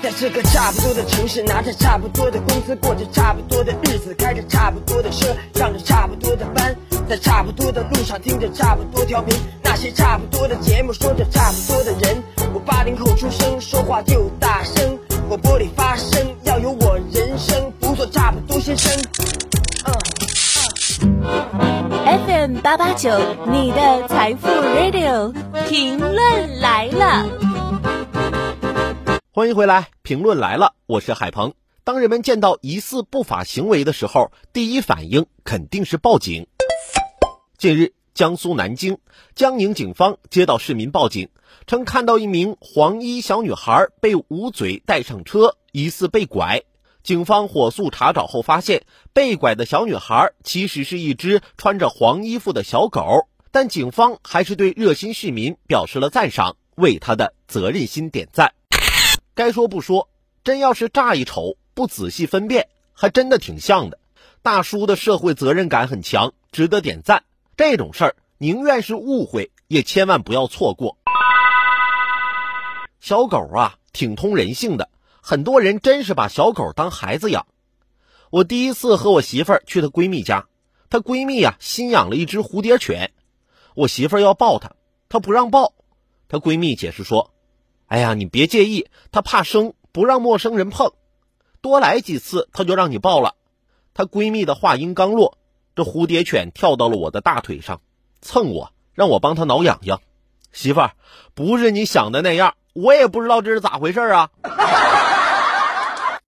在这个差不多的城市，拿着差不多的工资，过着差不多的日子，开着差不多的车，上着差不多的班，在差不多的路上听着差不多调频，那些差不多的节目，说着差不多的人。我八零后出生，说话就大声，我玻璃发声，要有我人生，不做差不多先生。FM 八八九，你的财富 Radio，评论来了。欢迎回来，评论来了，我是海鹏。当人们见到疑似不法行为的时候，第一反应肯定是报警。近日，江苏南京江宁警方接到市民报警，称看到一名黄衣小女孩被捂嘴带上车，疑似被拐。警方火速查找后发现，被拐的小女孩其实是一只穿着黄衣服的小狗。但警方还是对热心市民表示了赞赏，为他的责任心点赞。该说不说，真要是乍一瞅不仔细分辨，还真的挺像的。大叔的社会责任感很强，值得点赞。这种事儿宁愿是误会，也千万不要错过。小狗啊，挺通人性的，很多人真是把小狗当孩子养。我第一次和我媳妇儿去她闺蜜家，她闺蜜呀新养了一只蝴蝶犬，我媳妇儿要抱它，她不让抱。她闺蜜解释说。哎呀，你别介意，他怕生，不让陌生人碰。多来几次，他就让你抱了。她闺蜜的话音刚落，这蝴蝶犬跳到了我的大腿上，蹭我，让我帮她挠痒痒。媳妇儿，不是你想的那样，我也不知道这是咋回事啊。